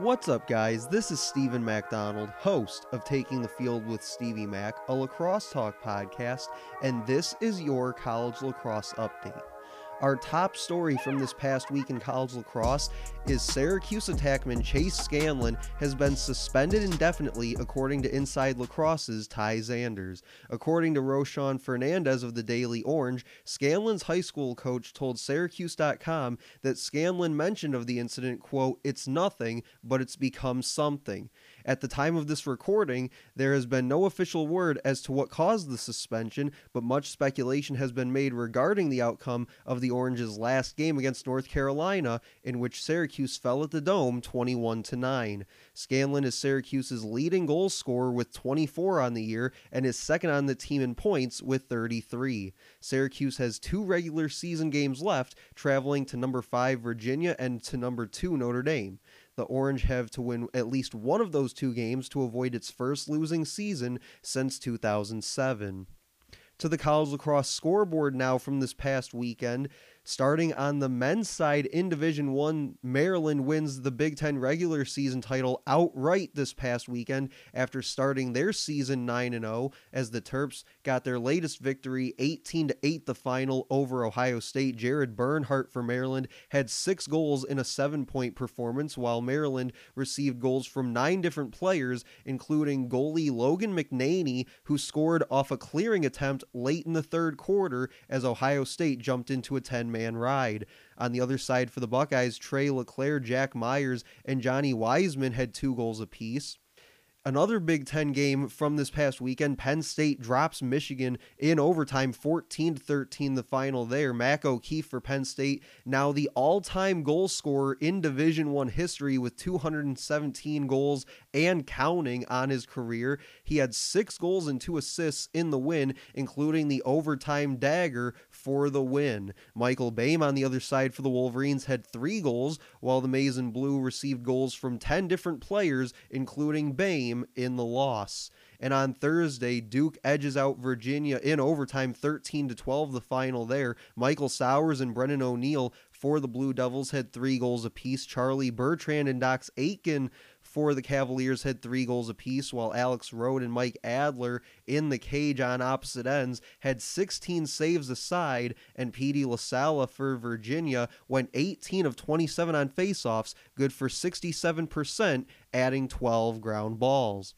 What's up, guys? This is Stephen MacDonald, host of Taking the Field with Stevie Mac, a lacrosse talk podcast, and this is your college lacrosse update. Our top story from this past week in college lacrosse is Syracuse attackman Chase Scanlon has been suspended indefinitely, according to Inside Lacrosse's Ty Xanders. According to Roshan Fernandez of the Daily Orange, Scanlon's high school coach told Syracuse.com that Scanlon mentioned of the incident, quote, it's nothing, but it's become something. At the time of this recording, there has been no official word as to what caused the suspension, but much speculation has been made regarding the outcome of the Orange's last game against North Carolina, in which Syracuse fell at the Dome 21 to 9. Scanlon is Syracuse's leading goal scorer with 24 on the year and is second on the team in points with 33. Syracuse has two regular season games left, traveling to number 5 Virginia and to number 2 Notre Dame the Orange have to win at least one of those two games to avoid its first losing season since 2007. To the college lacrosse scoreboard now from this past weekend. Starting on the men's side in Division 1, Maryland wins the Big 10 regular season title outright this past weekend after starting their season 9 0 as the Terps got their latest victory 18 8 the final over Ohio State. Jared Bernhardt for Maryland had 6 goals in a 7-point performance while Maryland received goals from 9 different players including goalie Logan McNaney who scored off a clearing attempt late in the third quarter as Ohio State jumped into a 10 man ride. On the other side for the Buckeyes, Trey LeClaire, Jack Myers, and Johnny Wiseman had two goals apiece. Another Big Ten game from this past weekend, Penn State drops Michigan in overtime, 14 13 the final there. Mac O'Keefe for Penn State, now the all-time goal scorer in Division One history with 217 goals and counting on his career. He had six goals and two assists in the win, including the overtime dagger for the win. Michael Boehm on the other side for the Wolverines had three goals, while the Maize and Blue received goals from 10 different players, including Boehm in the loss. And on Thursday, Duke edges out Virginia in overtime 13 to 12 the final there. Michael Sowers and Brennan O'Neill for the Blue Devils had 3 goals apiece. Charlie Bertrand and Dox Aitken for the Cavaliers had three goals apiece, while Alex Rode and Mike Adler in the cage on opposite ends had 16 saves aside, and Petey LaSalla for Virginia went 18 of 27 on faceoffs, good for 67%, adding 12 ground balls.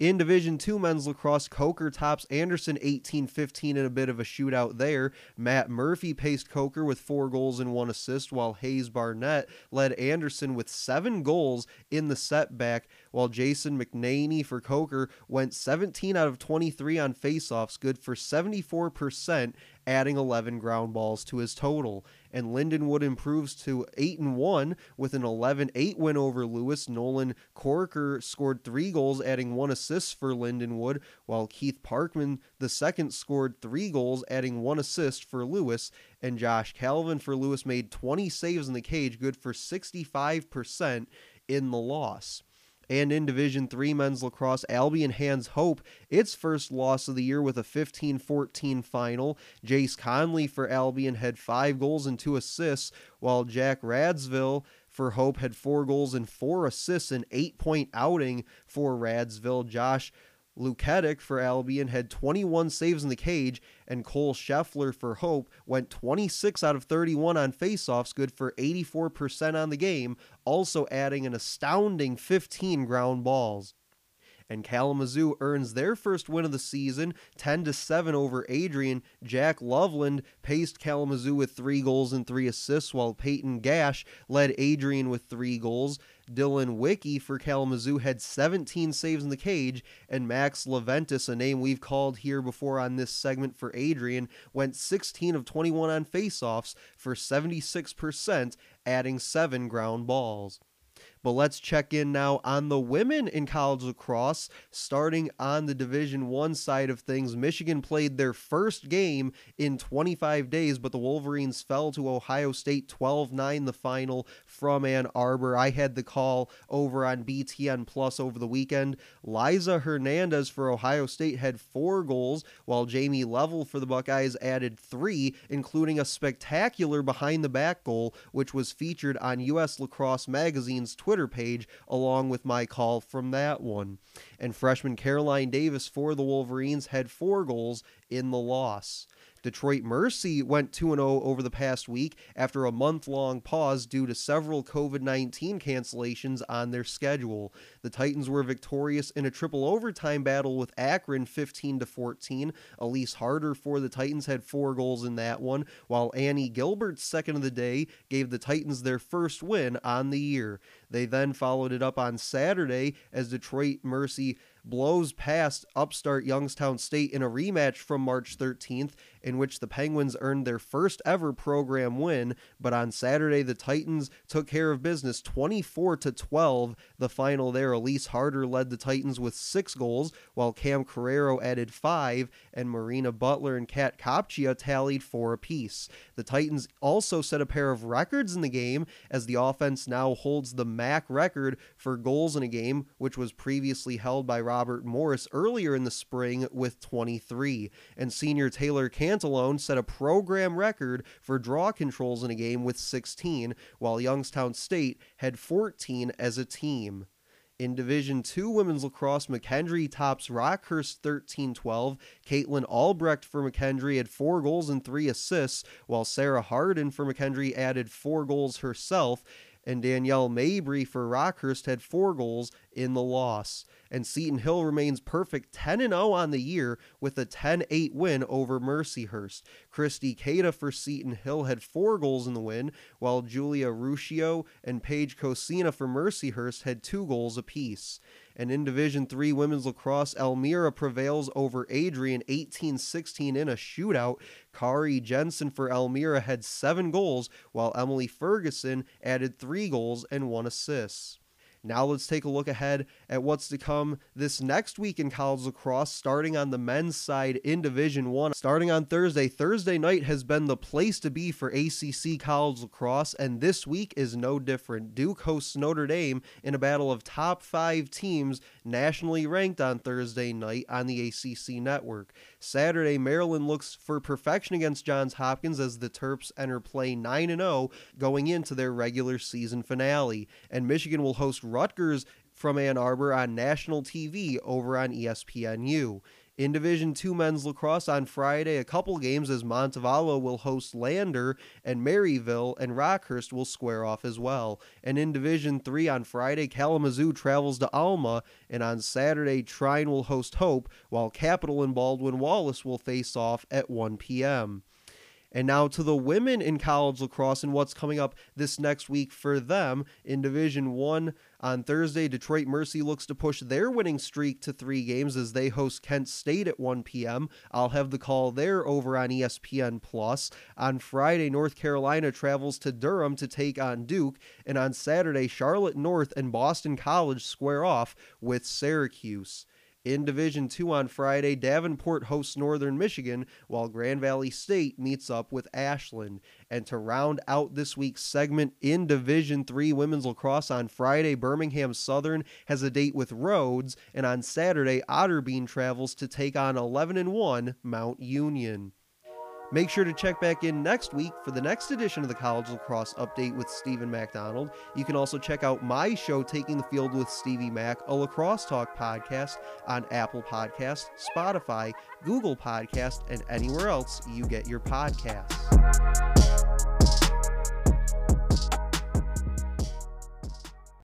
In Division 2 men's lacrosse, Coker tops Anderson 18-15 in a bit of a shootout there. Matt Murphy paced Coker with 4 goals and 1 assist while Hayes Barnett led Anderson with 7 goals in the setback while Jason McNaney for Coker went 17 out of 23 on faceoffs, good for 74%, adding 11 ground balls to his total and Lindenwood improves to 8 and 1 with an 11-8 win over Lewis. Nolan Corker scored 3 goals adding 1 assist for Lindenwood, while Keith Parkman the second scored 3 goals adding 1 assist for Lewis and Josh Calvin for Lewis made 20 saves in the cage, good for 65% in the loss. And in Division 3 men's lacrosse, Albion hands Hope its first loss of the year with a 15 14 final. Jace Conley for Albion had five goals and two assists, while Jack Radsville for Hope had four goals and four assists, an eight point outing for Radsville. Josh Luketic for Albion had 21 saves in the cage, and Cole Scheffler for Hope went 26 out of 31 on faceoffs, good for 84% on the game, also adding an astounding 15 ground balls and Kalamazoo earns their first win of the season, 10 to 7 over Adrian. Jack Loveland paced Kalamazoo with 3 goals and 3 assists while Peyton Gash led Adrian with 3 goals. Dylan Wiki for Kalamazoo had 17 saves in the cage, and Max Leventis, a name we've called here before on this segment for Adrian, went 16 of 21 on faceoffs for 76%, adding 7 ground balls. But let's check in now on the women in college lacrosse. Starting on the Division 1 side of things, Michigan played their first game in 25 days, but the Wolverines fell to Ohio State 12-9 the final from Ann Arbor. I had the call over on BTN Plus over the weekend. Liza Hernandez for Ohio State had 4 goals, while Jamie Level for the Buckeyes added 3, including a spectacular behind the back goal which was featured on US Lacrosse Magazine's Twitter Twitter page, along with my call from that one. And freshman Caroline Davis for the Wolverines had four goals in the loss. Detroit Mercy went 2 0 over the past week after a month long pause due to several COVID 19 cancellations on their schedule. The Titans were victorious in a triple overtime battle with Akron 15 14. Elise Harder for the Titans had four goals in that one, while Annie Gilbert's second of the day gave the Titans their first win on the year. They then followed it up on Saturday as Detroit Mercy be blows past upstart Youngstown State in a rematch from March 13th, in which the Penguins earned their first ever program win. But on Saturday, the Titans took care of business 24 to 12. The final there, Elise Harder led the Titans with six goals, while Cam Carrero added five, and Marina Butler and Kat Kopchia tallied four apiece. The Titans also set a pair of records in the game, as the offense now holds the MAC record for goals in a game, which was previously held by Robert Morris earlier in the spring with 23. And senior Taylor Cantalone set a program record for draw controls in a game with 16, while Youngstown State had 14 as a team. In Division II women's lacrosse, McKendree tops Rockhurst 13 12. Caitlin Albrecht for McKendree had four goals and three assists, while Sarah Harden for McKendree added four goals herself and Danielle Mabry for Rockhurst had four goals in the loss. And Seton Hill remains perfect 10 0 on the year with a 10 8 win over Mercyhurst. Christy Cada for Seton Hill had four goals in the win, while Julia Ruscio and Paige Cosina for Mercyhurst had two goals apiece. And in Division 3 women's lacrosse, Elmira prevails over Adrian 18-16 in a shootout. Kari Jensen for Elmira had 7 goals, while Emily Ferguson added 3 goals and 1 assist. Now let's take a look ahead at what's to come this next week in college lacrosse, starting on the men's side in Division 1. Starting on Thursday, Thursday night has been the place to be for ACC college lacrosse, and this week is no different. Duke hosts Notre Dame in a battle of top five teams nationally ranked on Thursday night on the ACC network. Saturday, Maryland looks for perfection against Johns Hopkins as the Terps enter play 9 0 going into their regular season finale. And Michigan will host Rutgers from Ann Arbor on national TV over on ESPNU. In Division 2 men's lacrosse on Friday, a couple games as Montevallo will host Lander and Maryville and Rockhurst will square off as well. And in Division 3 on Friday, Kalamazoo travels to Alma and on Saturday Trine will host Hope while Capital and Baldwin Wallace will face off at 1 p.m. And now to the women in college lacrosse and what's coming up this next week for them in Division 1 on Thursday, Detroit Mercy looks to push their winning streak to 3 games as they host Kent State at 1 p.m. I'll have the call there over on ESPN Plus. On Friday, North Carolina travels to Durham to take on Duke, and on Saturday, Charlotte North and Boston College square off with Syracuse. In Division 2 on Friday, Davenport hosts Northern Michigan, while Grand Valley State meets up with Ashland. And to round out this week's segment in Division 3 women's lacrosse on Friday, Birmingham Southern has a date with Rhodes, and on Saturday, Otterbein travels to take on 11 and 1 Mount Union. Make sure to check back in next week for the next edition of the College Lacrosse Update with Stephen MacDonald. You can also check out my show, Taking the Field with Stevie Mac, a lacrosse talk podcast on Apple Podcast, Spotify, Google Podcast, and anywhere else you get your podcasts.